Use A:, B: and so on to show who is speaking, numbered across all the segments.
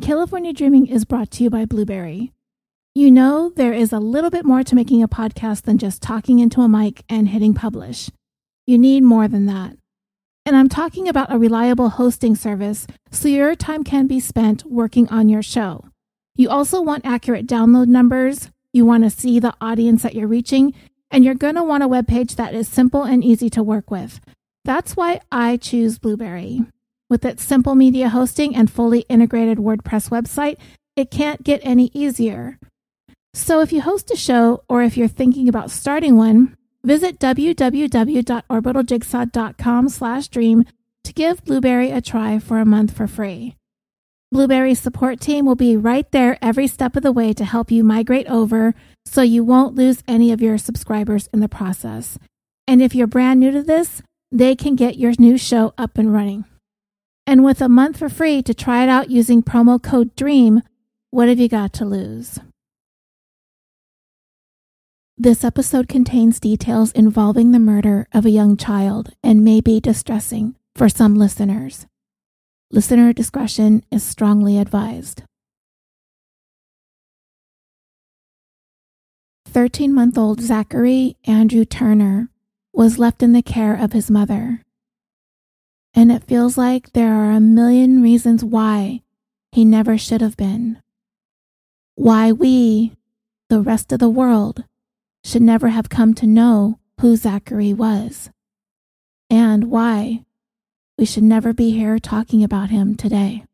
A: California Dreaming is brought to you by Blubrry. You know, there is a little bit more to making a podcast than just talking into a mic and hitting publish. You need more than that. And I'm talking about a reliable hosting service so your time can be spent working on your show. You also want accurate download numbers, you want to see the audience that you're reaching, and you're going to want a web page that is simple and easy to work with. That's why I choose Blubrry. With its simple media hosting and fully integrated WordPress website, it can't get any easier. So if you host a show or if you're thinking about starting one, visit www.orbitaljigsaw.com slash dream to give Blubrry a try for a month for free. Blubrry's support team will be right there every step of the way to help you migrate over so you won't lose any of your subscribers in the process. And if you're brand new to this, they can get your new show up and running. And with a month for free to try it out using promo code DREAM, what have you got to lose? This episode contains details involving the murder of a young child and may be distressing for some listeners. Listener discretion is strongly advised. 13 month old Zachary Andrew Turner was left in the care of his mother. And it feels like there are a million reasons why he never should have been. Why we, the rest of the world, should never have come to know who Zachary was. And why we should never be here talking about him today.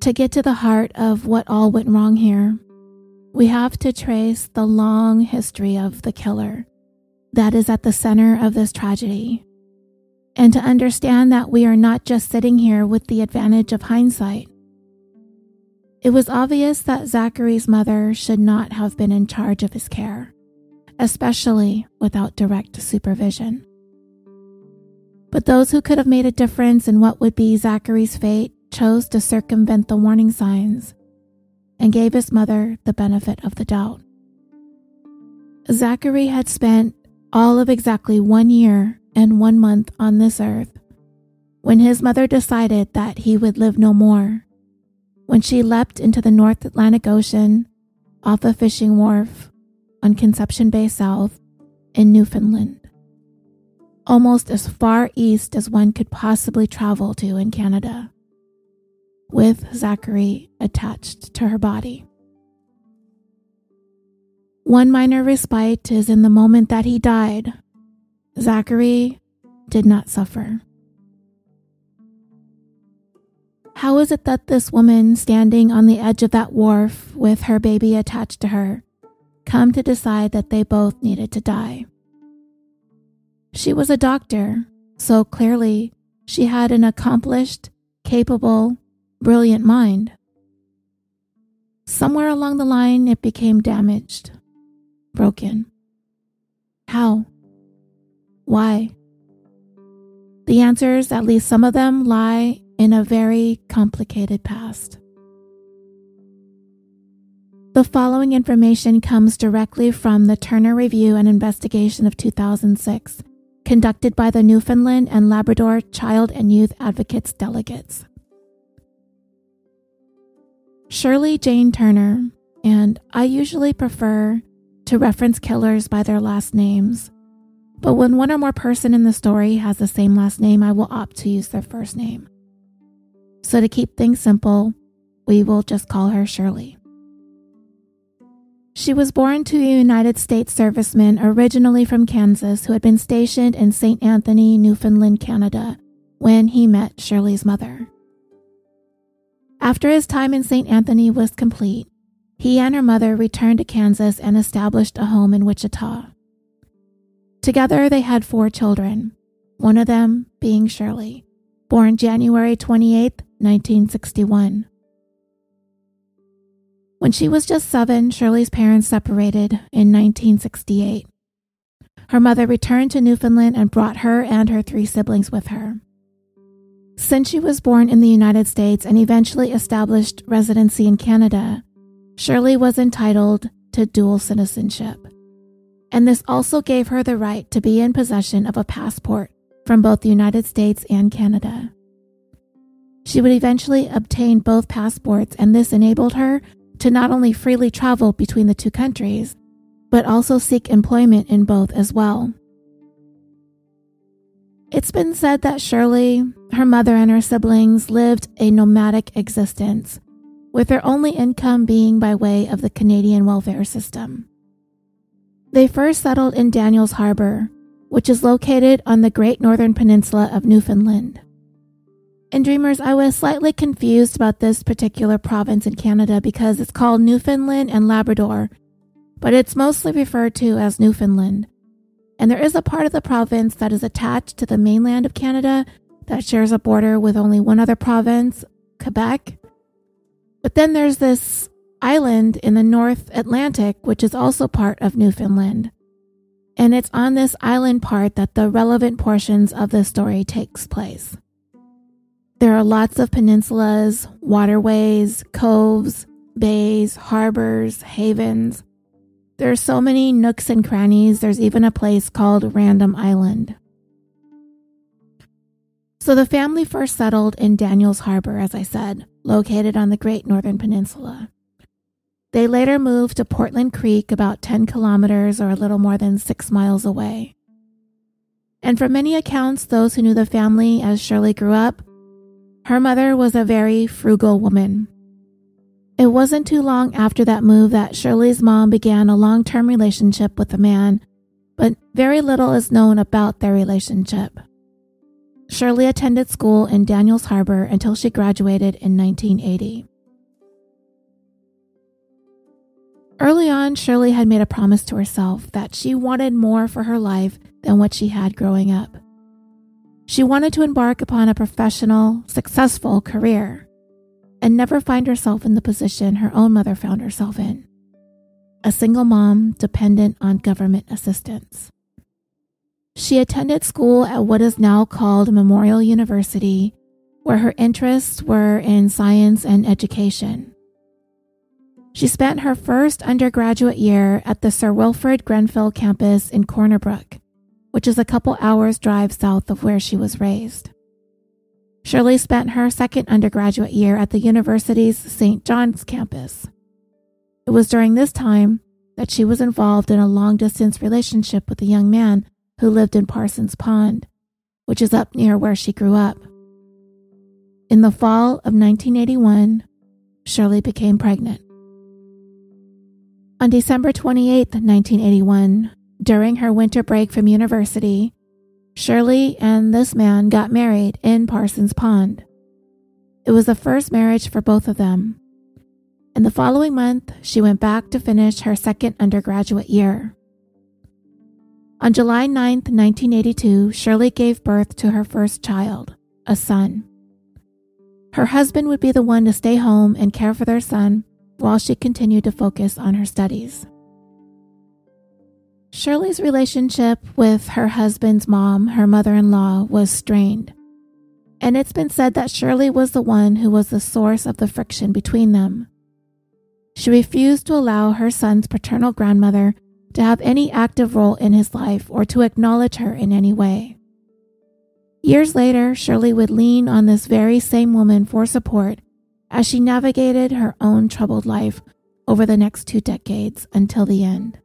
A: To get to the heart of what all went wrong here, we have to trace the long history of the killer that is at the center of this tragedy, and to understand that we are not just sitting here with the advantage of hindsight. It was obvious that Zachary's mother should not have been in charge of his care, especially without direct supervision. But those who could have made a difference in what would be Zachary's fate chose to circumvent the warning signs and gave his mother the benefit of the doubt. Zachary had spent all of exactly one year and one month on this earth when his mother decided that he would live no more. When she leapt into the North Atlantic Ocean off a fishing wharf on Conception Bay South in Newfoundland, almost as far east as one could possibly travel to in Canada with Zachary attached to her body. One minor respite is in the moment that he died. Zachary did not suffer. How is it that this woman standing on the edge of that wharf with her baby attached to her come to decide that they both needed to die? She was a doctor, so clearly she had an accomplished, capable, brilliant mind. Somewhere along the line, it became damaged, broken. How? Why? The answers, at least some of them, lie in a very complicated past. The following information comes directly from the Turner Review and Investigation of 2006, conducted by the Newfoundland and Labrador Child and Youth Advocates delegates. Shirley Jane Turner, and I usually prefer to reference killers by their last names. But when one or more person in the story has the same last name, I will opt to use their first name. So to keep things simple, we will just call her Shirley. She was born to a United States serviceman originally from Kansas who had been stationed in St. Anthony, Newfoundland, Canada, when he met Shirley's mother. After his time in St. Anthony was complete, he and her mother returned to Kansas and established a home in Wichita. Together, they had four children, one of them being Shirley, born January 28, 1961. When she was just seven, Shirley's parents separated in 1968. Her mother returned to Newfoundland and brought her and her three siblings with her. Since she was born in the United States and eventually established residency in Canada, Shirley was entitled to dual citizenship. and this also gave her the right to be in possession of a passport from both the United States and Canada. She would eventually obtain both passports, and this enabled her to not only freely travel between the two countries, but also seek employment in both as well. It's been said that Shirley, her mother, and her siblings lived a nomadic existence, with their only income being by way of the Canadian welfare system. They first settled in Daniels Harbor, which is located on the Great Northern Peninsula of Newfoundland. In Dreamers, I was slightly confused about this particular province in Canada because it's called Newfoundland and Labrador, but it's mostly referred to as Newfoundland. And there is a part of the province that is attached to the mainland of Canada that shares a border with only one other province, Quebec. But then there's this island in the North Atlantic, which is also part of Newfoundland. And it's on this island part that the relevant portions of the story takes place. There are lots of peninsulas, waterways, coves, bays, harbors, havens. There are so many nooks and crannies, there's even a place called Random Island. So the family first settled in Daniels Harbor, as I said, located on the Great Northern Peninsula. They later moved to Portland Creek, about 10 kilometers or a little more than six miles away. And from many accounts, those who knew the family as Shirley grew up her mother was a very frugal woman. It wasn't too long after that move that Shirley's mom began a long term relationship with a man, but very little is known about their relationship. Shirley attended school in Daniels Harbor until she graduated in 1980. Early on, Shirley had made a promise to herself that she wanted more for her life than what she had growing up. She wanted to embark upon a professional, successful career and never find herself in the position her own mother found herself in a single mom dependent on government assistance. She attended school at what is now called Memorial University, where her interests were in science and education. She spent her first undergraduate year at the Sir Wilfrid Grenfell campus in Corner Brook which is a couple hours' drive south of where she was raised. Shirley spent her second undergraduate year at the university's St. John's campus. It was during this time that she was involved in a long distance relationship with a young man who lived in Parsons Pond, which is up near where she grew up. In the fall of 1981, Shirley became pregnant. On December 28, 1981, during her winter break from university, Shirley and this man got married in Parsons Pond. It was the first marriage for both of them. In the following month, she went back to finish her second undergraduate year. On July 9, 1982, Shirley gave birth to her first child, a son. Her husband would be the one to stay home and care for their son while she continued to focus on her studies. Shirley's relationship with her husband's mom, her mother in law, was strained. And it's been said that Shirley was the one who was the source of the friction between them. She refused to allow her son's paternal grandmother to have any active role in his life or to acknowledge her in any way. Years later, Shirley would lean on this very same woman for support as she navigated her own troubled life over the next two decades until the end.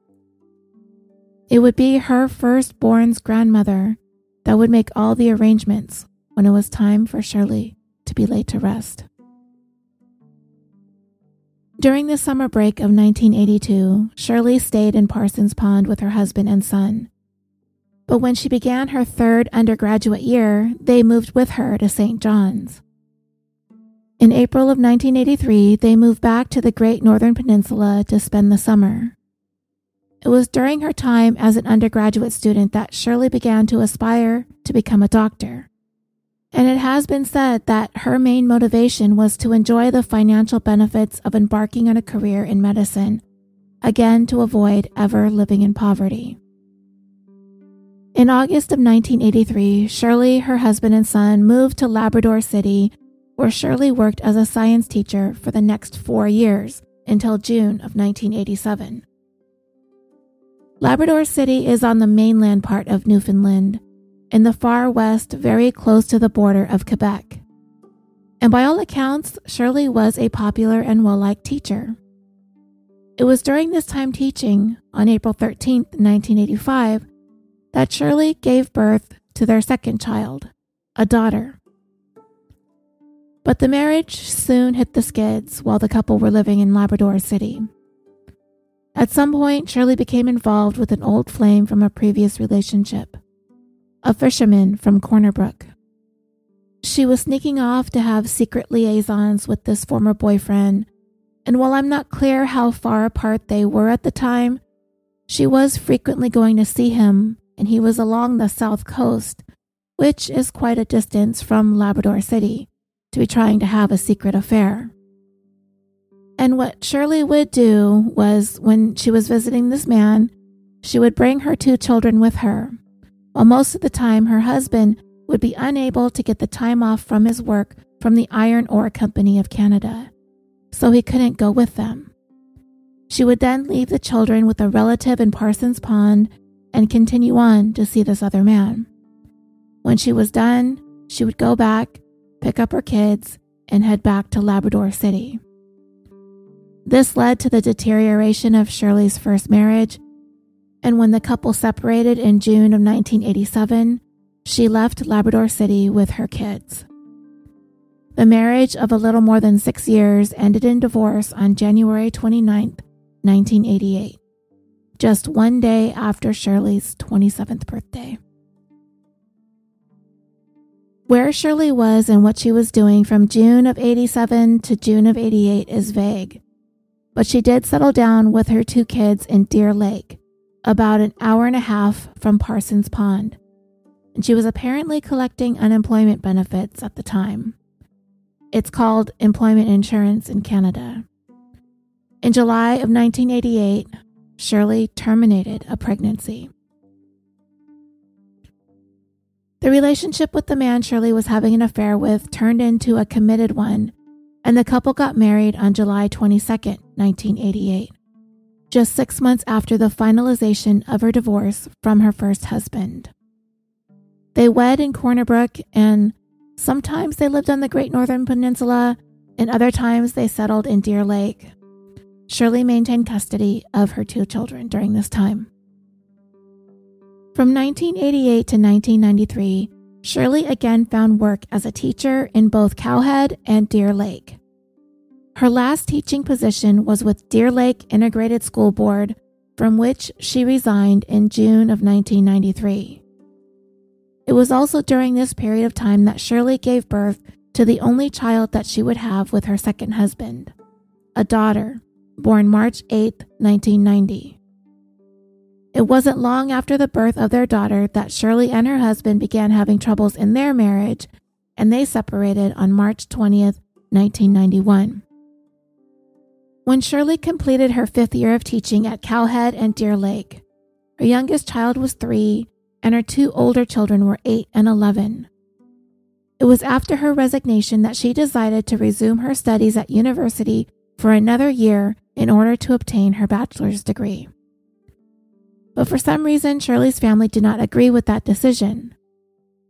A: It would be her firstborn's grandmother that would make all the arrangements when it was time for Shirley to be laid to rest. During the summer break of 1982, Shirley stayed in Parsons Pond with her husband and son. But when she began her third undergraduate year, they moved with her to St. John's. In April of 1983, they moved back to the Great Northern Peninsula to spend the summer. It was during her time as an undergraduate student that Shirley began to aspire to become a doctor. And it has been said that her main motivation was to enjoy the financial benefits of embarking on a career in medicine, again to avoid ever living in poverty. In August of 1983, Shirley, her husband, and son moved to Labrador City, where Shirley worked as a science teacher for the next four years until June of 1987. Labrador City is on the mainland part of Newfoundland, in the far west, very close to the border of Quebec. And by all accounts, Shirley was a popular and well liked teacher. It was during this time teaching, on April 13, 1985, that Shirley gave birth to their second child, a daughter. But the marriage soon hit the skids while the couple were living in Labrador City. At some point, Shirley became involved with an old flame from a previous relationship, a fisherman from Corner Brook. She was sneaking off to have secret liaisons with this former boyfriend, and while I'm not clear how far apart they were at the time, she was frequently going to see him, and he was along the south coast, which is quite a distance from Labrador City, to be trying to have a secret affair. And what Shirley would do was when she was visiting this man, she would bring her two children with her, while most of the time her husband would be unable to get the time off from his work from the Iron Ore Company of Canada, so he couldn't go with them. She would then leave the children with a relative in Parsons Pond and continue on to see this other man. When she was done, she would go back, pick up her kids, and head back to Labrador City. This led to the deterioration of Shirley's first marriage, and when the couple separated in June of 1987, she left Labrador City with her kids. The marriage of a little more than six years ended in divorce on January 29, 1988, just one day after Shirley's 27th birthday. Where Shirley was and what she was doing from June of 87 to June of 88 is vague but she did settle down with her two kids in Deer Lake, about an hour and a half from Parsons Pond, and she was apparently collecting unemployment benefits at the time. It's called employment insurance in Canada. In July of 1988, Shirley terminated a pregnancy. The relationship with the man Shirley was having an affair with turned into a committed one and the couple got married on July 22, 1988, just six months after the finalization of her divorce from her first husband. They wed in Corner Brook, and sometimes they lived on the Great Northern Peninsula, and other times they settled in Deer Lake. Shirley maintained custody of her two children during this time. From 1988 to 1993, Shirley again found work as a teacher in both Cow Head and Deer Lake. Her last teaching position was with Deer Lake Integrated School Board, from which she resigned in June of 1993. It was also during this period of time that Shirley gave birth to the only child that she would have with her second husband, a daughter, born March 8, 1990. It wasn't long after the birth of their daughter that Shirley and her husband began having troubles in their marriage, and they separated on March 20th, 1991. When Shirley completed her fifth year of teaching at Cow Head and Deer Lake, her youngest child was three, and her two older children were eight and 11. It was after her resignation that she decided to resume her studies at university for another year in order to obtain her bachelor's degree. But for some reason, Shirley's family did not agree with that decision.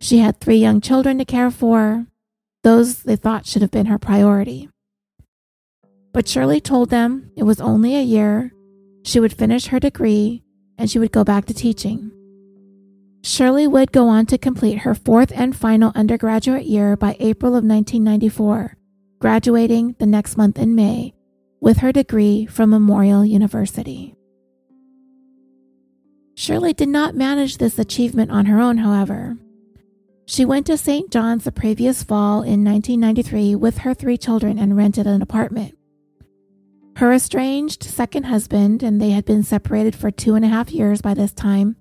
A: She had three young children to care for. Those they thought should have been her priority. But Shirley told them it was only a year, she would finish her degree, and she would go back to teaching. Shirley would go on to complete her fourth and final undergraduate year by April of 1994, graduating the next month in May with her degree from Memorial University. Shirley did not manage this achievement on her own, however. She went to St. John's the previous fall in 1993 with her three children and rented an apartment. Her estranged second husband, and they had been separated for two and a half years by this time,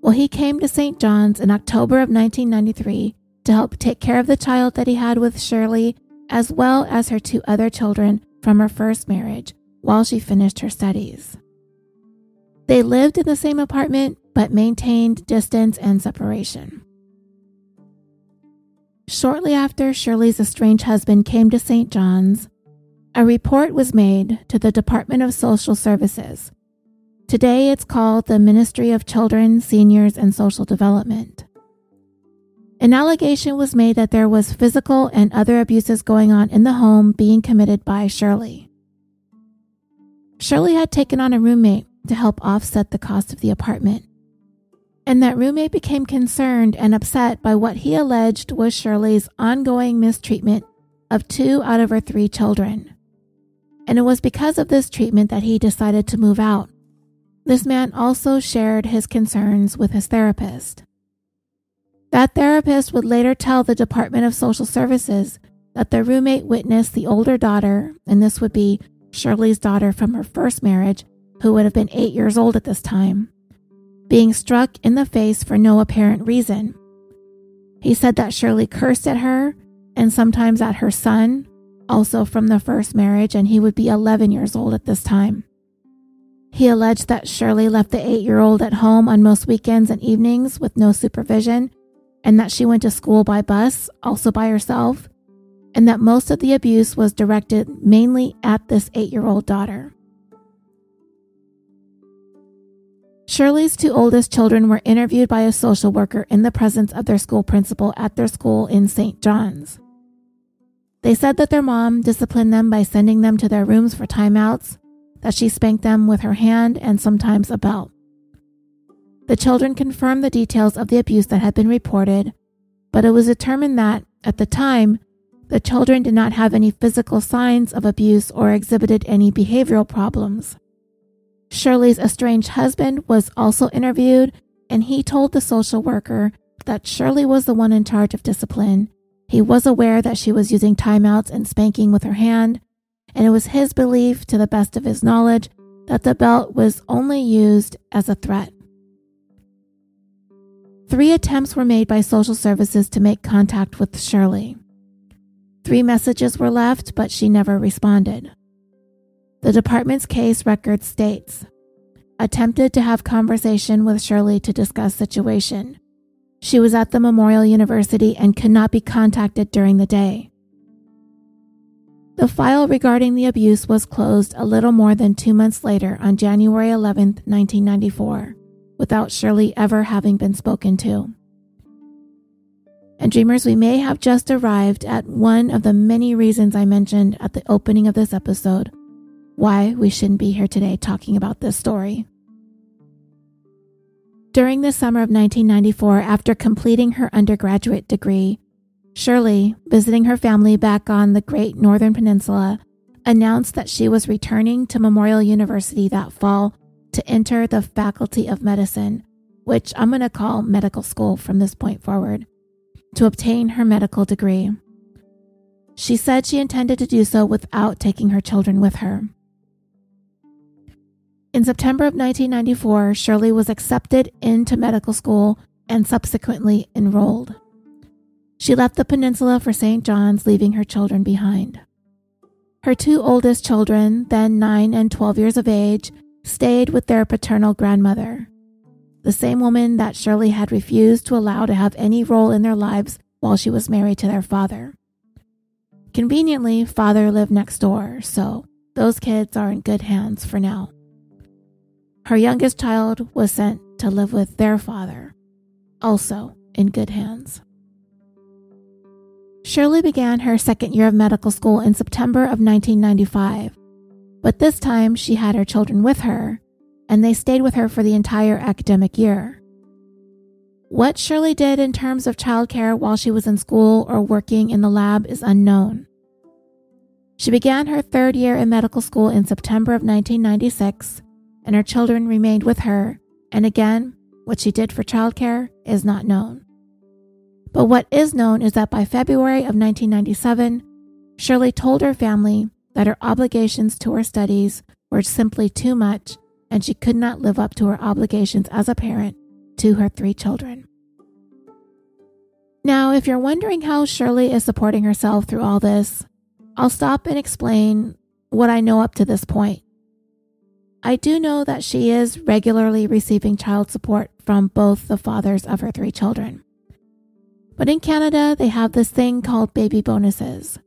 A: well, he came to St. John's in October of 1993 to help take care of the child that he had with Shirley, as well as her two other children from her first marriage, while she finished her studies. They lived in the same apartment but maintained distance and separation. Shortly after Shirley's estranged husband came to St. John's, a report was made to the Department of Social Services, Today it's called the Ministry of Children, Seniors, and Social Development. An allegation was made that there was physical and other abuses going on in the home being committed by Shirley. Shirley had taken on a roommate to help offset the cost of the apartment. And that roommate became concerned and upset by what he alleged was Shirley's ongoing mistreatment of two out of her three children. And it was because of this treatment that he decided to move out. This man also shared his concerns with his therapist. That therapist would later tell the Department of Social Services that the roommate witnessed the older daughter, and this would be Shirley's daughter from her first marriage, who would have been eight years old at this time, being struck in the face for no apparent reason. He said that Shirley cursed at her and sometimes at her son, also from the first marriage, and he would be 11 years old at this time. He alleged that Shirley left the eight year old at home on most weekends and evenings with no supervision and that she went to school by bus, also by herself, and that most of the abuse was directed mainly at this eight year old daughter. Shirley's two oldest children were interviewed by a social worker in the presence of their school principal at their school in St. John's. They said that their mom disciplined them by sending them to their rooms for timeouts, that she spanked them with her hand and sometimes a belt. The children confirmed the details of the abuse that had been reported, but it was determined that, at the time, the children did not have any physical signs of abuse or exhibited any behavioral problems. Shirley's estranged husband was also interviewed, and he told the social worker that Shirley was the one in charge of discipline. He was aware that she was using timeouts and spanking with her hand, and it was his belief, to the best of his knowledge, that the belt was only used as a threat. Three attempts were made by social services to make contact with Shirley. Three messages were left, but she never responded. The department's case record states attempted to have conversation with Shirley to discuss situation. She was at the Memorial University and could not be contacted during the day. The file regarding the abuse was closed a little more than two months later on January 11, 1994 without Shirley ever having been spoken to. And dreamers, we may have just arrived at one of the many reasons I mentioned at the opening of this episode why we shouldn't be here today talking about this story. During the summer of 1994, after completing her undergraduate degree, Shirley, visiting her family back on the Great Northern Peninsula, announced that she was returning to Memorial University that fall to enter the Faculty of Medicine, which I'm going to call medical school from this point forward, to obtain her medical degree. She said she intended to do so without taking her children with her. In September of 1994, Shirley was accepted into medical school and subsequently enrolled. She left the peninsula for St. John's, leaving her children behind. Her two oldest children, then 9 and 12 years of age, stayed with their paternal grandmother, the same woman that Shirley had refused to allow to have any role in their lives while she was married to their father. Conveniently, father lived next door, so those kids are in good hands for now. Her youngest child was sent to live with their father, also in good hands. Shirley began her second year of medical school in September of 1995 but this time she had her children with her, and they stayed with her for the entire academic year. What Shirley did in terms of childcare while she was in school or working in the lab is unknown. She began her third year in medical school in September of 1996, and her children remained with her, and again, what she did for childcare is not known. But what is known is that by February of 1997, Shirley told her family that her obligations to her studies were simply too much and she could not live up to her obligations as a parent to her three children. Now, if you're wondering how Shirley is supporting herself through all this, I'll stop and explain what I know up to this point. I do know that she is regularly receiving child support from both the fathers of her three children. But in Canada, they have this thing called baby bonuses.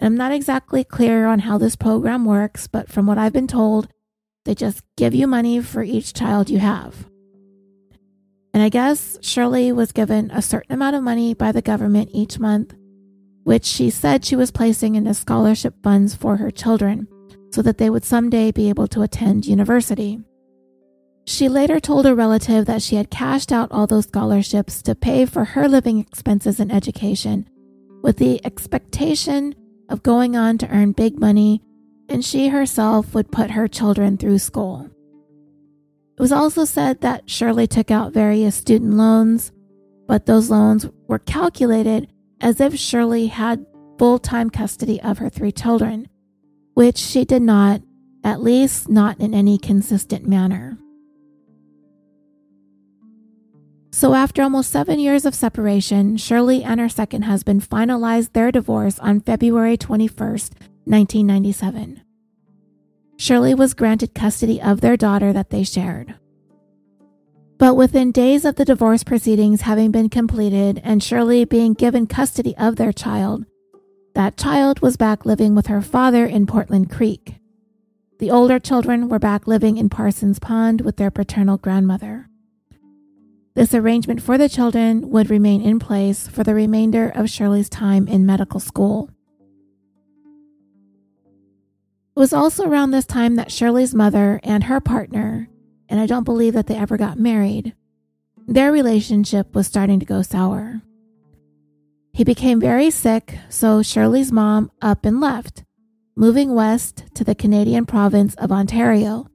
A: I'm not exactly clear on how this program works, but from what I've been told, They just give you money for each child you have. And I guess Shirley was given a certain amount of money by the government each month, which she said she was placing into scholarship funds for her children so that they would someday be able to attend university. She later told a relative that she had cashed out all those scholarships to pay for her living expenses and education, with the expectation of going on to earn big money, and she herself would put her children through school. It was also said that Shirley took out various student loans, but those loans were calculated as if Shirley had full time custody of her three children, which she did not, at least not in any consistent manner. So, after almost seven years of separation, Shirley and her second husband finalized their divorce on February 21st, 1997. Shirley was granted custody of their daughter that they shared. But within days of the divorce proceedings having been completed and Shirley being given custody of their child, that child was back living with her father in Portland Creek. The older children were back living in Parsons Pond with their paternal grandmother. This arrangement for the children would remain in place for the remainder of Shirley's time in medical school. It was also around this time that Shirley's mother and her partner, and I don't believe that they ever got married, their relationship was starting to go sour. He became very sick, so Shirley's mom up and left, moving west to the Canadian province of Ontario,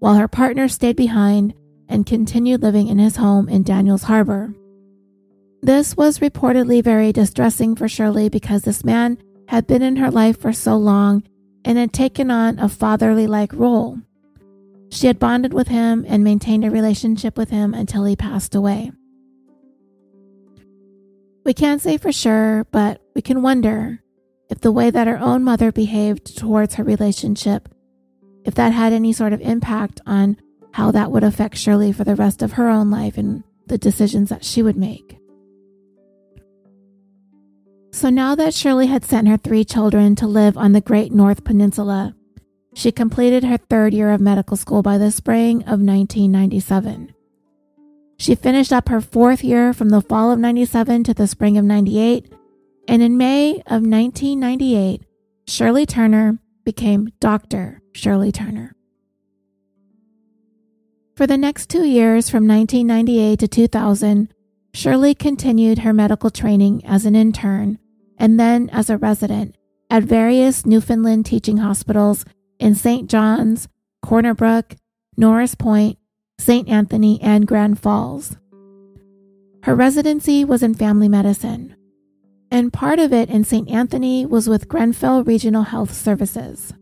A: while her partner stayed behind and continued living in his home in Daniels Harbor. This was reportedly very distressing for Shirley because this man had been in her life for so long and had taken on a fatherly like role. She had bonded with him and maintained a relationship with him until he passed away. We can't say for sure, but we can wonder if the way that her own mother behaved towards her relationship, if that had any sort of impact on how that would affect Shirley for the rest of her own life and the decisions that she would make. So now that Shirley had sent her three children to live on the Great North Peninsula, she completed her third year of medical school by the spring of 1997. She finished up her fourth year from the fall of 97 to the spring of 98, and in May of 1998, Shirley Turner became Dr. Shirley Turner. For the next two years, from 1998 to 2000, Shirley continued her medical training as an intern and then as a resident at various Newfoundland teaching hospitals in St. John's, Corner Brook, Norris Point, St. Anthony, and Grand Falls. Her residency was in family medicine, and part of it in St. Anthony was with Grenfell Regional Health Services.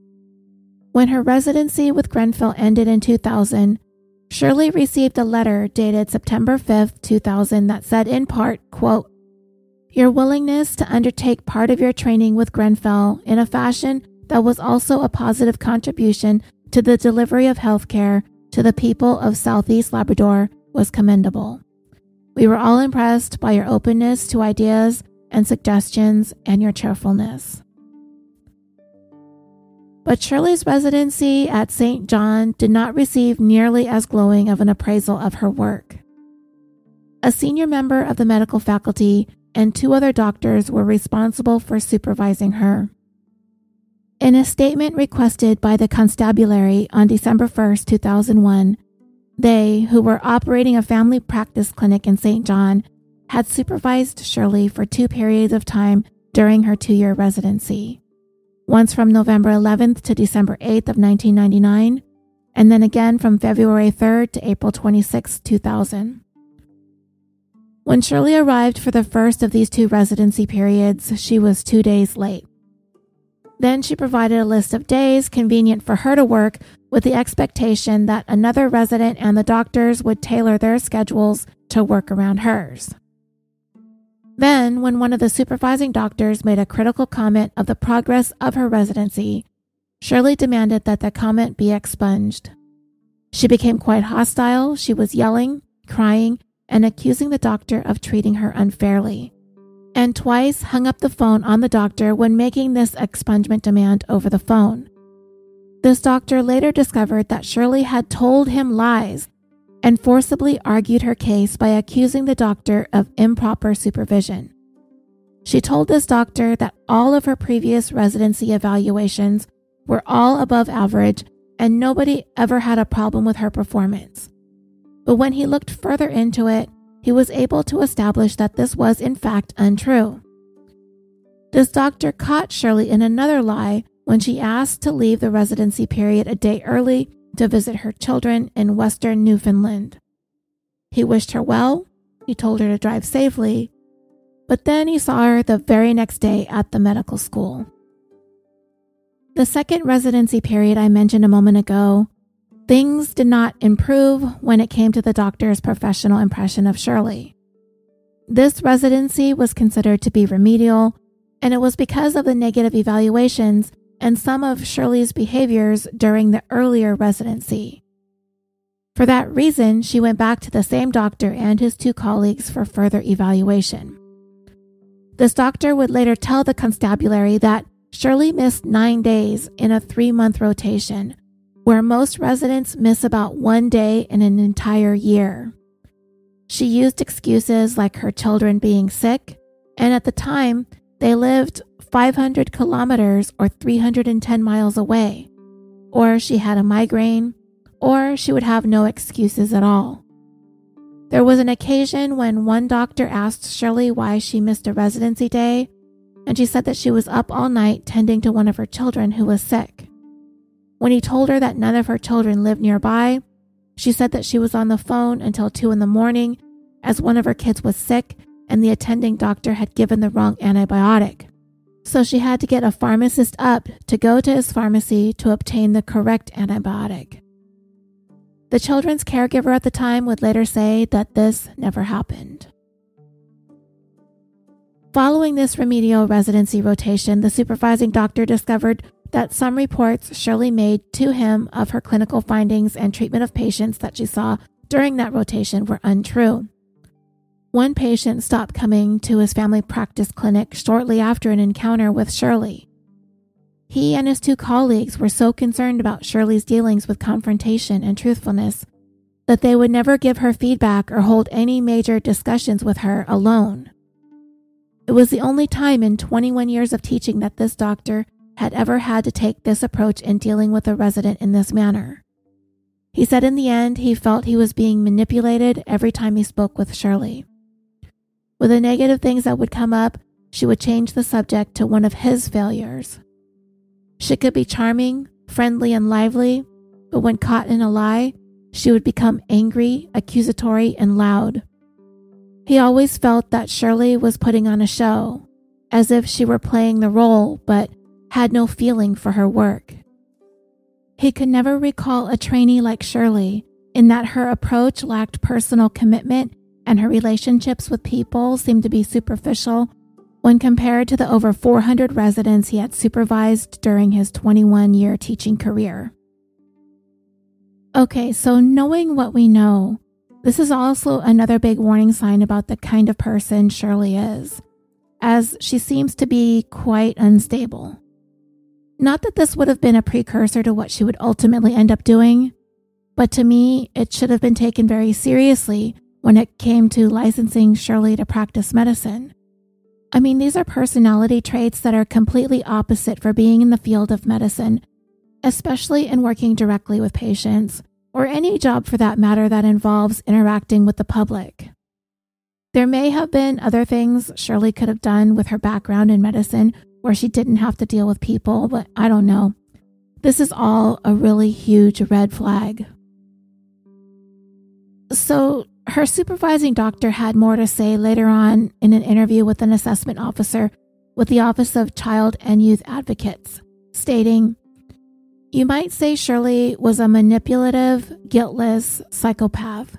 A: When her residency with Grenfell ended in 2000, Shirley received a letter dated September 5, 2000 that said in part, quote, your willingness to undertake part of your training with Grenfell in a fashion that was also a positive contribution to the delivery of healthcare to the people of Southeast Labrador was commendable. We were all impressed by your openness to ideas and suggestions and your cheerfulness. But Shirley's residency at St. John did not receive nearly as glowing of an appraisal of her work. A senior member of the medical faculty and two other doctors were responsible for supervising her. In a statement requested by the constabulary on December 1, 2001, they, who were operating a family practice clinic in St. John, had supervised Shirley for two periods of time during her two year residency. Once from November 11th to December 8th of 1999, and then again from February 3rd to April 26, 2000. When Shirley arrived for the first of these two residency periods, she was two days late. Then she provided a list of days convenient for her to work with the expectation that another resident and the doctors would tailor their schedules to work around hers. Then, when one of the supervising doctors made a critical comment of the progress of her residency, Shirley demanded that the comment be expunged. She became quite hostile. She was yelling, crying, and accusing the doctor of treating her unfairly, and twice hung up the phone on the doctor when making this expungement demand over the phone. This doctor later discovered that Shirley had told him lies and forcibly argued her case by accusing the doctor of improper supervision. She told this doctor that all of her previous residency evaluations were all above average and nobody ever had a problem with her performance. But when he looked further into it, he was able to establish that this was in fact untrue. This doctor caught Shirley in another lie when she asked to leave the residency period a day early to visit her children in western Newfoundland. He wished her well, he told her to drive safely, but then he saw her the very next day at the medical school. The second residency period I mentioned a moment ago, things did not improve when it came to the doctor's professional impression of Shirley. This residency was considered to be remedial, and it was because of the negative evaluations and some of Shirley's behaviors during the earlier residency. For that reason, she went back to the same doctor and his two colleagues for further evaluation. This doctor would later tell the constabulary that Shirley missed nine days in a three month rotation, where most residents miss about one day in an entire year. She used excuses like her children being sick, and at the time, they lived 500 kilometers or 310 miles away, or she had a migraine, or she would have no excuses at all. There was an occasion when one doctor asked Shirley why she missed a residency day, and she said that she was up all night tending to one of her children who was sick. When he told her that none of her children lived nearby, she said that she was on the phone until 2 in the morning as one of her kids was sick and the attending doctor had given the wrong antibiotic. So she had to get a pharmacist up to go to his pharmacy to obtain the correct antibiotic. The children's caregiver at the time would later say that this never happened. Following this remedial residency rotation, the supervising doctor discovered that some reports Shirley made to him of her clinical findings and treatment of patients that she saw during that rotation were untrue. One patient stopped coming to his family practice clinic shortly after an encounter with Shirley. He and his two colleagues were so concerned about Shirley's dealings with confrontation and truthfulness that they would never give her feedback or hold any major discussions with her alone. It was the only time in 21 years of teaching that this doctor had ever had to take this approach in dealing with a resident in this manner. He said in the end he felt he was being manipulated every time he spoke with Shirley. With the negative things that would come up, she would change the subject to one of his failures. She could be charming, friendly, and lively, but when caught in a lie, she would become angry, accusatory, and loud. He always felt that Shirley was putting on a show, as if she were playing the role, but had no feeling for her work. He could never recall a trainee like Shirley in that her approach lacked personal commitment and her relationships with people seemed to be superficial when compared to the over 400 residents he had supervised during his 21 year teaching career. Okay, so knowing what we know, this is also another big warning sign about the kind of person Shirley is, as she seems to be quite unstable. Not that this would have been a precursor to what she would ultimately end up doing, but to me, it should have been taken very seriously when it came to licensing Shirley to practice medicine. I mean, these are personality traits that are completely opposite for being in the field of medicine, especially in working directly with patients, or any job for that matter that involves interacting with the public. There may have been other things Shirley could have done with her background in medicine where she didn't have to deal with people, but I don't know. This is all a really huge red flag. So, her supervising doctor had more to say later on in an interview with an assessment officer with the Office of Child and Youth Advocates, stating, You might say Shirley was a manipulative, guiltless psychopath,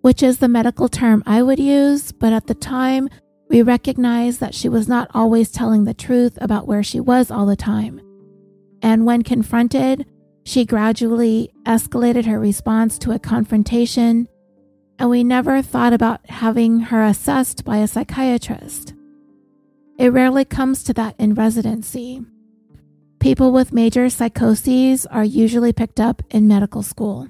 A: which is the medical term I would use, but at the time, we recognized that she was not always telling the truth about where she was all the time. And when confronted, she gradually escalated her response to a confrontation and we never thought about having her assessed by a psychiatrist. It rarely comes to that in residency. People with major psychoses are usually picked up in medical school.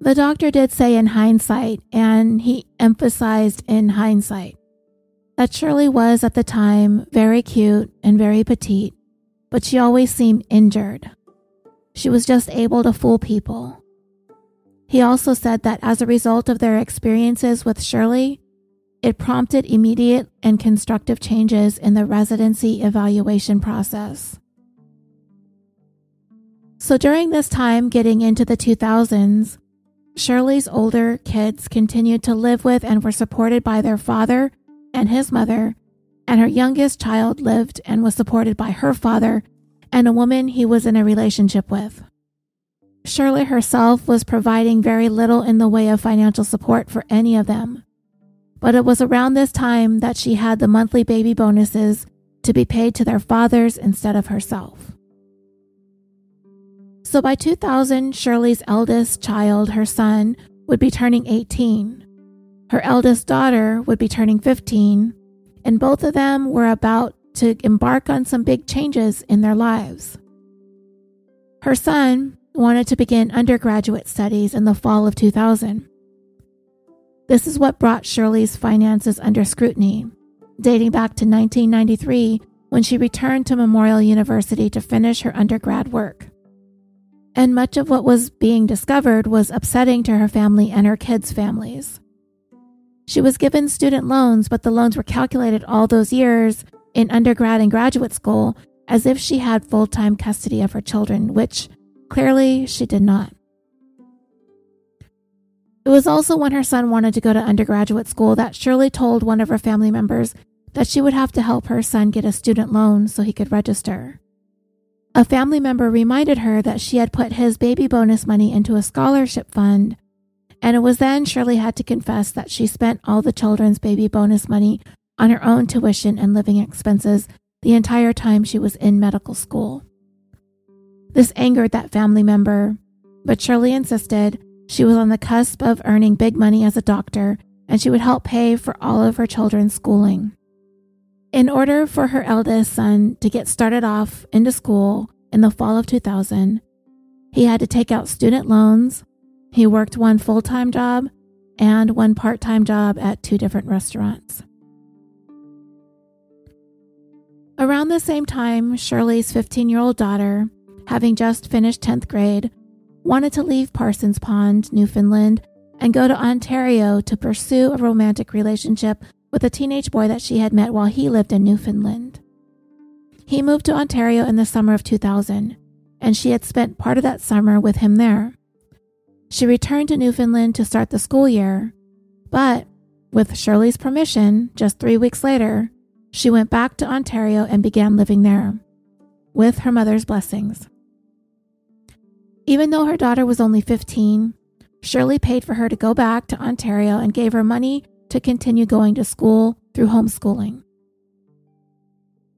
A: The doctor did say in hindsight, and he emphasized in hindsight, that Shirley was at the time very cute and very petite, but she always seemed injured. She was just able to fool people. He also said that as a result of their experiences with Shirley, it prompted immediate and constructive changes in the residency evaluation process. So during this time, getting into the 2000s, Shirley's older kids continued to live with and were supported by their father and his mother, and her youngest child lived and was supported by her father and a woman he was in a relationship with. Shirley herself was providing very little in the way of financial support for any of them. But it was around this time that she had the monthly baby bonuses to be paid to their fathers instead of herself. So by 2000, Shirley's eldest child, her son, would be turning 18. Her eldest daughter would be turning 15, and both of them were about to embark on some big changes in their lives. Her son wanted to begin undergraduate studies in the fall of 2000. This is what brought Shirley's finances under scrutiny, dating back to 1993 when she returned to Memorial University to finish her undergrad work. And much of what was being discovered was upsetting to her family and her kids' families. She was given student loans, but the loans were calculated all those years in undergrad and graduate school as if she had full time custody of her children, which clearly she did not. It was also when her son wanted to go to undergraduate school that Shirley told one of her family members that she would have to help her son get a student loan so he could register. A family member reminded her that she had put his baby bonus money into a scholarship fund, and it was then Shirley had to confess that she spent all the children's baby bonus money on her own tuition and living expenses the entire time she was in medical school. This angered that family member, but Shirley insisted she was on the cusp of earning big money as a doctor, and she would help pay for all of her children's schooling. In order for her eldest son to get started off into school in the fall of 2000, he had to take out student loans. He worked one full time job and one part time job at two different restaurants. Around the same time, Shirley's 15 year old daughter, having just finished 10th grade, wanted to leave Parsons Pond, Newfoundland, and go to Ontario to pursue a romantic relationship with a teenage boy that she had met while he lived in Newfoundland. He moved to Ontario in the summer of 2000, and she had spent part of that summer with him there. She returned to Newfoundland to start the school year, but with Shirley's permission, just three weeks later, she went back to Ontario and began living there, with her mother's blessings. Even though her daughter was only 15, Shirley paid for her to go back to Ontario and gave her money to continue going to school through homeschooling.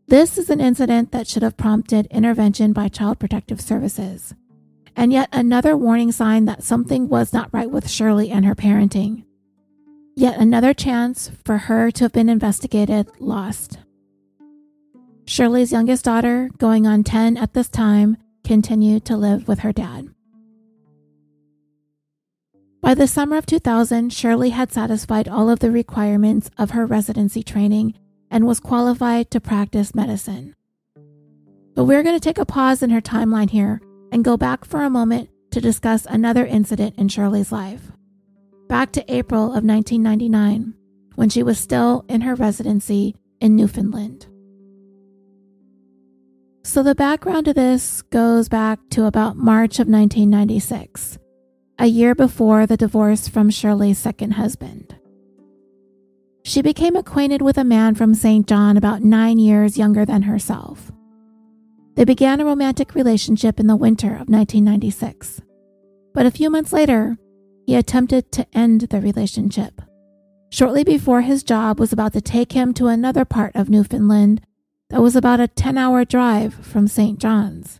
A: This is an incident that should have prompted intervention by Child Protective Services, and yet another warning sign that something was not right with Shirley and her parenting. Yet another chance for her to have been investigated lost. Shirley's youngest daughter, going on 10 at this time, continued to live with her dad. By the summer of 2000, Shirley had satisfied all of the requirements of her residency training and was qualified to practice medicine. But we're going to take a pause in her timeline here and go back for a moment to discuss another incident in Shirley's life. Back to April of 1999, when she was still in her residency in Newfoundland. So the background to this goes back to about March of 1996, a year before the divorce from Shirley's second husband. She became acquainted with a man from St. John about nine years younger than herself. They began a romantic relationship in the winter of 1996. But a few months later, he attempted to end the relationship. Shortly before his job was about to take him to another part of Newfoundland that was about a 10 hour drive from St. John's,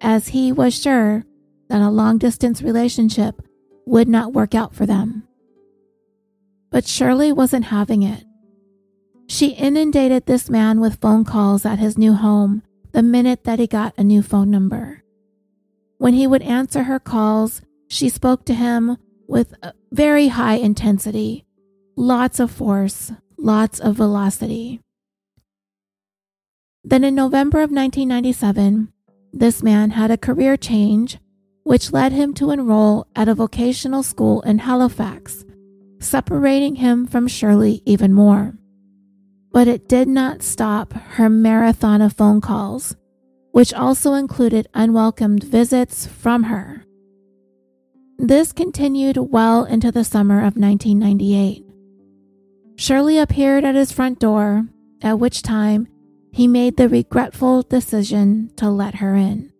A: as he was sure that a long distance relationship would not work out for them. But Shirley wasn't having it. She inundated this man with phone calls at his new home, the minute that he got a new phone number. When he would answer her calls, she spoke to him with very high intensity, lots of force, lots of velocity. Then in November of 1997, this man had a career change, which led him to enroll at a vocational school in Halifax, separating him from Shirley even more. But it did not stop her marathon of phone calls, which also included unwelcomed visits from her. This continued well into the summer of 1998. Shirley appeared at his front door, at which time he made the regretful decision to let her in.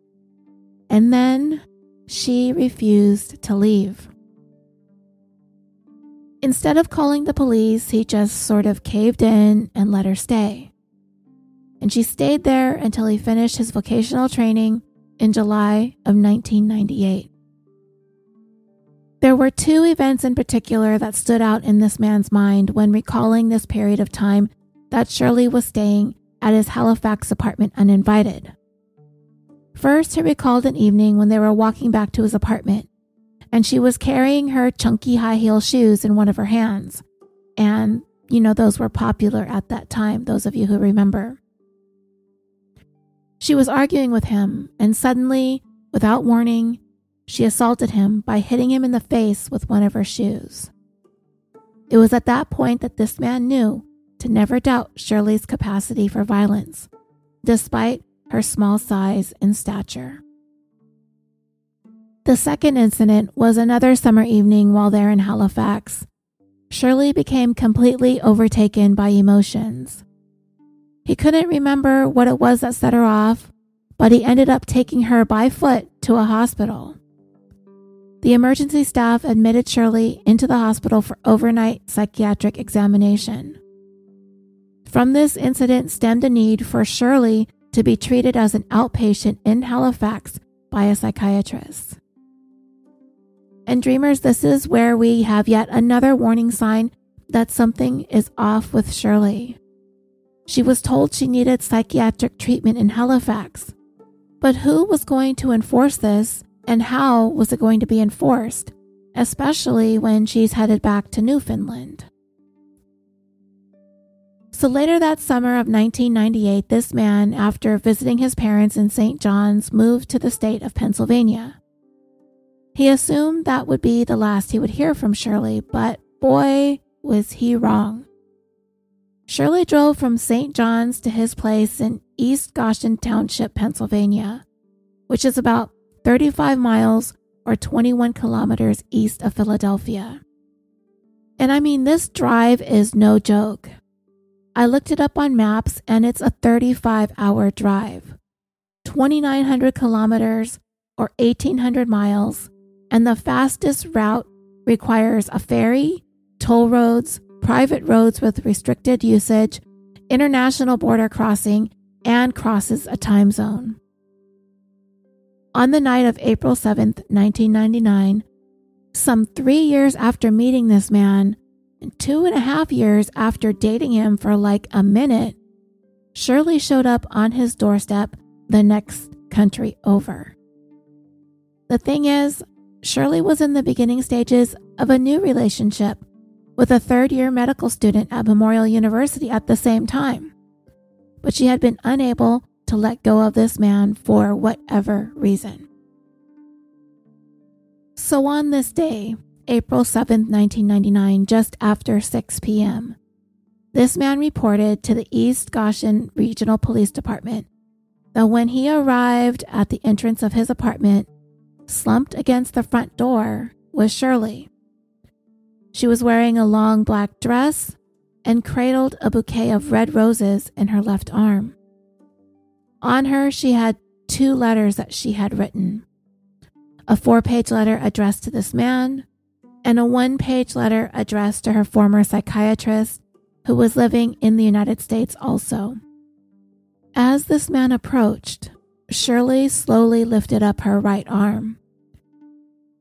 A: And then she refused to leave. Instead of calling the police, he just sort of caved in and let her stay. And she stayed there until he finished his vocational training in July of 1998. There were two events in particular that stood out in this man's mind when recalling this period of time that Shirley was staying at his Halifax apartment uninvited. First, he recalled an evening when they were walking back to his apartment and she was carrying her chunky high heel shoes in one of her hands. And, you know, those were popular at that time, those of you who remember. She was arguing with him, and suddenly, without warning, she assaulted him by hitting him in the face with one of her shoes. It was at that point that this man knew to never doubt Shirley's capacity for violence, despite her small size and stature. The second incident was another summer evening while there in Halifax. Shirley became completely overtaken by emotions. He couldn't remember what it was that set her off, but he ended up taking her by foot to a hospital. The emergency staff admitted Shirley into the hospital for overnight psychiatric examination. From this incident stemmed a need for Shirley to be treated as an outpatient in Halifax by a psychiatrist. And dreamers, this is where we have yet another warning sign that something is off with Shirley. She was told she needed psychiatric treatment in Halifax. But who was going to enforce this and how was it going to be enforced, especially when she's headed back to Newfoundland? So later that summer of 1998, this man, after visiting his parents in St. John's, moved to the state of Pennsylvania. He assumed that would be the last he would hear from Shirley, but boy, was he wrong. Shirley drove from St. John's to his place in East Goshen Township, Pennsylvania, which is about 35 miles or 21 kilometers east of Philadelphia. And I mean, this drive is no joke. I looked it up on maps and it's a 35 hour drive, 2,900 kilometers or 1,800 miles and the fastest route requires a ferry, toll roads, private roads with restricted usage, international border crossing, and crosses a time zone. On the night of April 7th, 1999, some three years after meeting this man, two and a half years after dating him for like a minute, Shirley showed up on his doorstep the next country over. The thing is, Shirley was in the beginning stages of a new relationship with a third year medical student at Memorial University at the same time. But she had been unable to let go of this man for whatever reason. So on this day, April 7, 1999, just after 6 p.m., this man reported to the East Goshen Regional Police Department that when he arrived at the entrance of his apartment, Slumped against the front door was Shirley. She was wearing a long black dress and cradled a bouquet of red roses in her left arm. On her, she had two letters that she had written a four page letter addressed to this man, and a one page letter addressed to her former psychiatrist who was living in the United States also. As this man approached, Shirley slowly lifted up her right arm.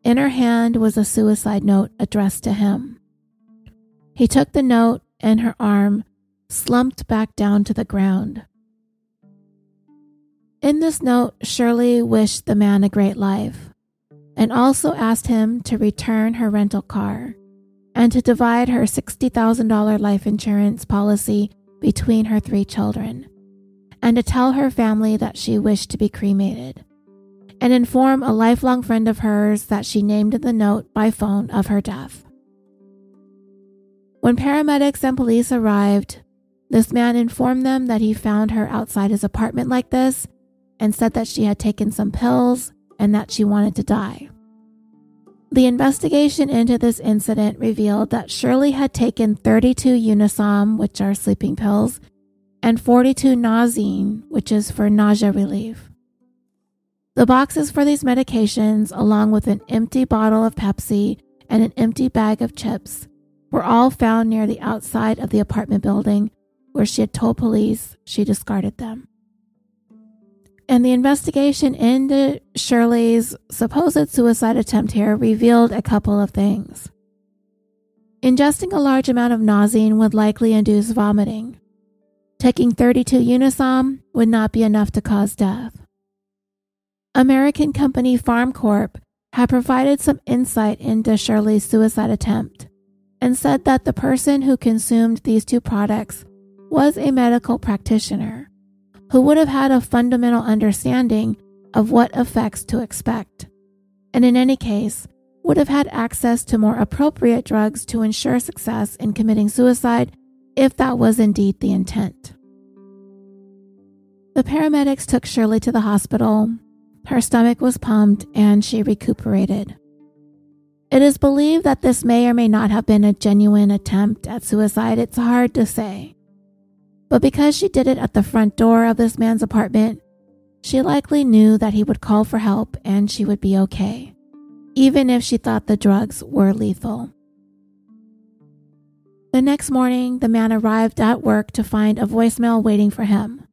A: In her hand was a suicide note addressed to him. He took the note and her arm slumped back down to the ground. In this note, Shirley wished the man a great life and also asked him to return her rental car and to divide her $60,000 life insurance policy between her three children, and to tell her family that she wished to be cremated, and inform a lifelong friend of hers that she named in the note by phone of her death. When paramedics and police arrived, this man informed them that he found her outside his apartment like this and said that she had taken some pills and that she wanted to die. The investigation into this incident revealed that Shirley had taken 32 Unisom, which are sleeping pills, and 42 Nauzene, which is for nausea relief. The boxes for these medications, along with an empty bottle of Pepsi and an empty bag of chips, were all found near the outside of the apartment building where she had told police she discarded them. And the investigation into Shirley's supposed suicide attempt here revealed a couple of things. Ingesting a large amount of Nauzene would likely induce vomiting. Taking 32 Unisom would not be enough to cause death. American company FarmCorp had provided some insight into Shirley's suicide attempt and said that the person who consumed these two products was a medical practitioner who would have had a fundamental understanding of what effects to expect, and in any case, would have had access to more appropriate drugs to ensure success in committing suicide if that was indeed the intent. The paramedics took Shirley to the hospital. Her stomach was pumped and she recuperated. It is believed that this may or may not have been a genuine attempt at suicide. It's hard to say. But because she did it at the front door of this man's apartment, she likely knew that he would call for help and she would be okay, even if she thought the drugs were lethal. The next morning, the man arrived at work to find a voicemail waiting for him.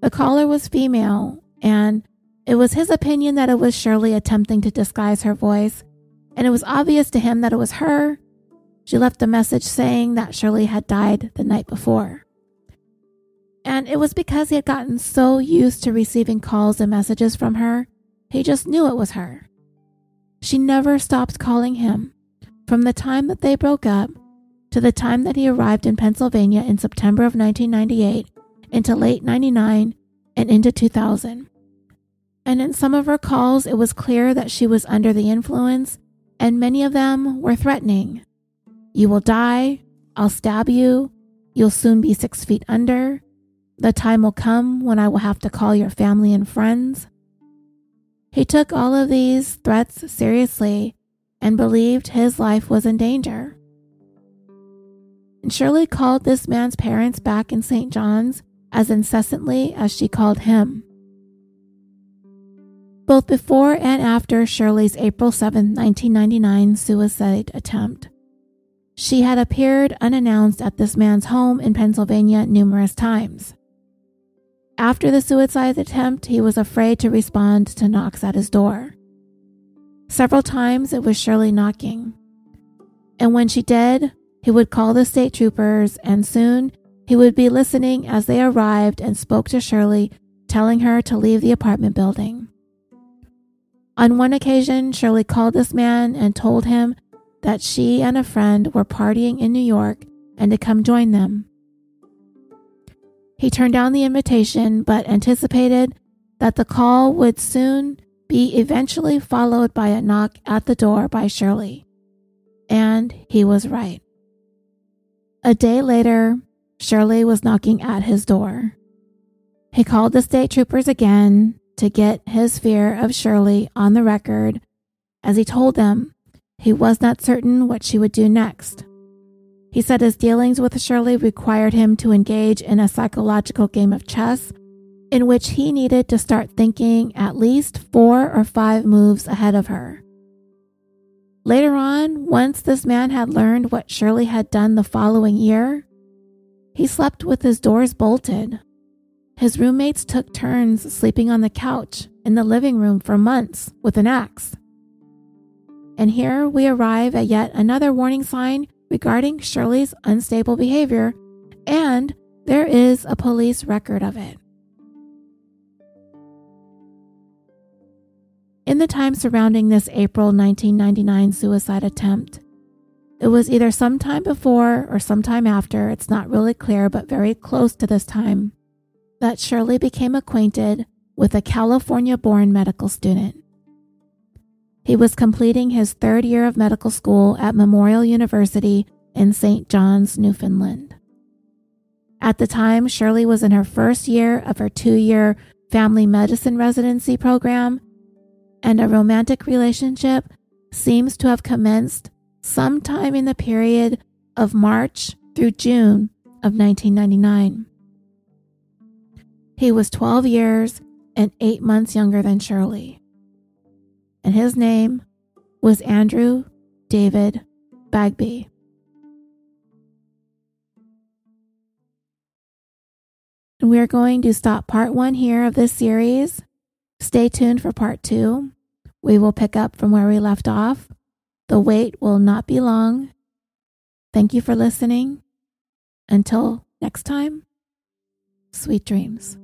A: The caller was female, and it was his opinion that it was Shirley attempting to disguise her voice, and it was obvious to him that it was her. She left a message saying that Shirley had died the night before. And it was because he had gotten so used to receiving calls and messages from her, he just knew it was her. She never stopped calling him from the time that they broke up to the time that he arrived in Pennsylvania in September of 1998 into late 99 and into 2000. And in some of her calls, it was clear that she was under the influence, and many of them were threatening. You will die. I'll stab you. You'll soon be six feet under. The time will come when I will have to call your family and friends. He took all of these threats seriously and believed his life was in danger. And Shirley called this man's parents back in St. John's as incessantly as she called him. Both before and after Shirley's April 7, 1999 suicide attempt, she had appeared unannounced at this man's home in Pennsylvania numerous times. After the suicide attempt, he was afraid to respond to knocks at his door. Several times it was Shirley knocking. And when she did, he would call the state troopers, and soon he would be listening as they arrived and spoke to Shirley, telling her to leave the apartment building. On one occasion, Shirley called this man and told him that she and a friend were partying in New York and to come join them. He turned down the invitation, but anticipated that the call would soon be eventually followed by a knock at the door by Shirley. And he was right. A day later, Shirley was knocking at his door. He called the state troopers again to get his fear of Shirley on the record as he told them he was not certain what she would do next. He said his dealings with Shirley required him to engage in a psychological game of chess in which he needed to start thinking at least four or five moves ahead of her. Later on, once this man had learned what Shirley had done the following year, he slept with his doors bolted. His roommates took turns sleeping on the couch in the living room for months with an axe. And here we arrive at yet another warning sign regarding Shirley's unstable behavior, and there is a police record of it. In the time surrounding this April 1999 suicide attempt, it was either sometime before or sometime after, it's not really clear, but very close to this time, that Shirley became acquainted with a California born medical student. He was completing his third year of medical school at Memorial University in St. John's, Newfoundland. At the time, Shirley was in her first year of her two year family medicine residency program, and a romantic relationship seems to have commenced sometime in the period of March through June of 1999. He was 12 years and 8 months younger than Shirley, and his name was Andrew David Bagby. And we are going to stop part one here of this series. Stay tuned for part two. We will pick up from where we left off. The wait will not be long. Thank you for listening. Until next time, sweet dreams.